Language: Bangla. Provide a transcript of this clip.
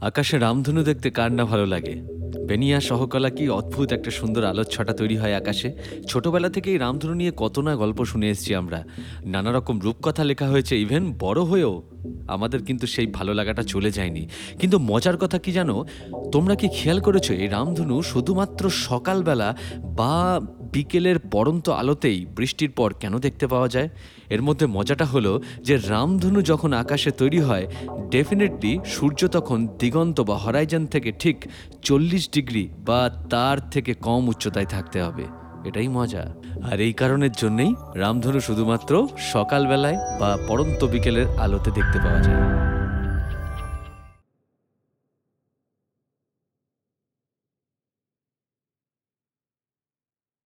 আকাশে রামধনু দেখতে কার না ভালো লাগে? বেনিয়া সহকলা কি অদ্ভুত একটা সুন্দর আলোর ছটা তৈরি হয় আকাশে? ছোটবেলা থেকেই রামধনু নিয়ে কত না গল্প শুনে এসেছি আমরা। নানা রকম রূপকথা লেখা হয়েছে ইভেন বড় হয়েও আমাদের কিন্তু সেই ভালো লাগাটা চলে যায়নি। কিন্তু মজার কথা কি জানো? তোমরা কি খেয়াল করেছ, এই রামধনু শুধুমাত্র সকালবেলা বা বিকেলের পড়ন্ত আলোতেই বৃষ্টির পর কেন দেখতে পাওয়া যায়? এর মধ্যে মজাটা হলো যে রামধনু যখন আকাশে তৈরি হয় ডেফিনেটলি সূর্য তখন দিগন্ত বা হরাইজন থেকে ঠিক চল্লিশ ডিগ্রি বা তার থেকে কম উচ্চতায় থাকতে হবে। এটাই মজা। আর এই কারণের জন্যেই রামধনু শুধুমাত্র সকালবেলায় বা পরন্ত বিকেলের আলোতে দেখতে পাওয়া যায়।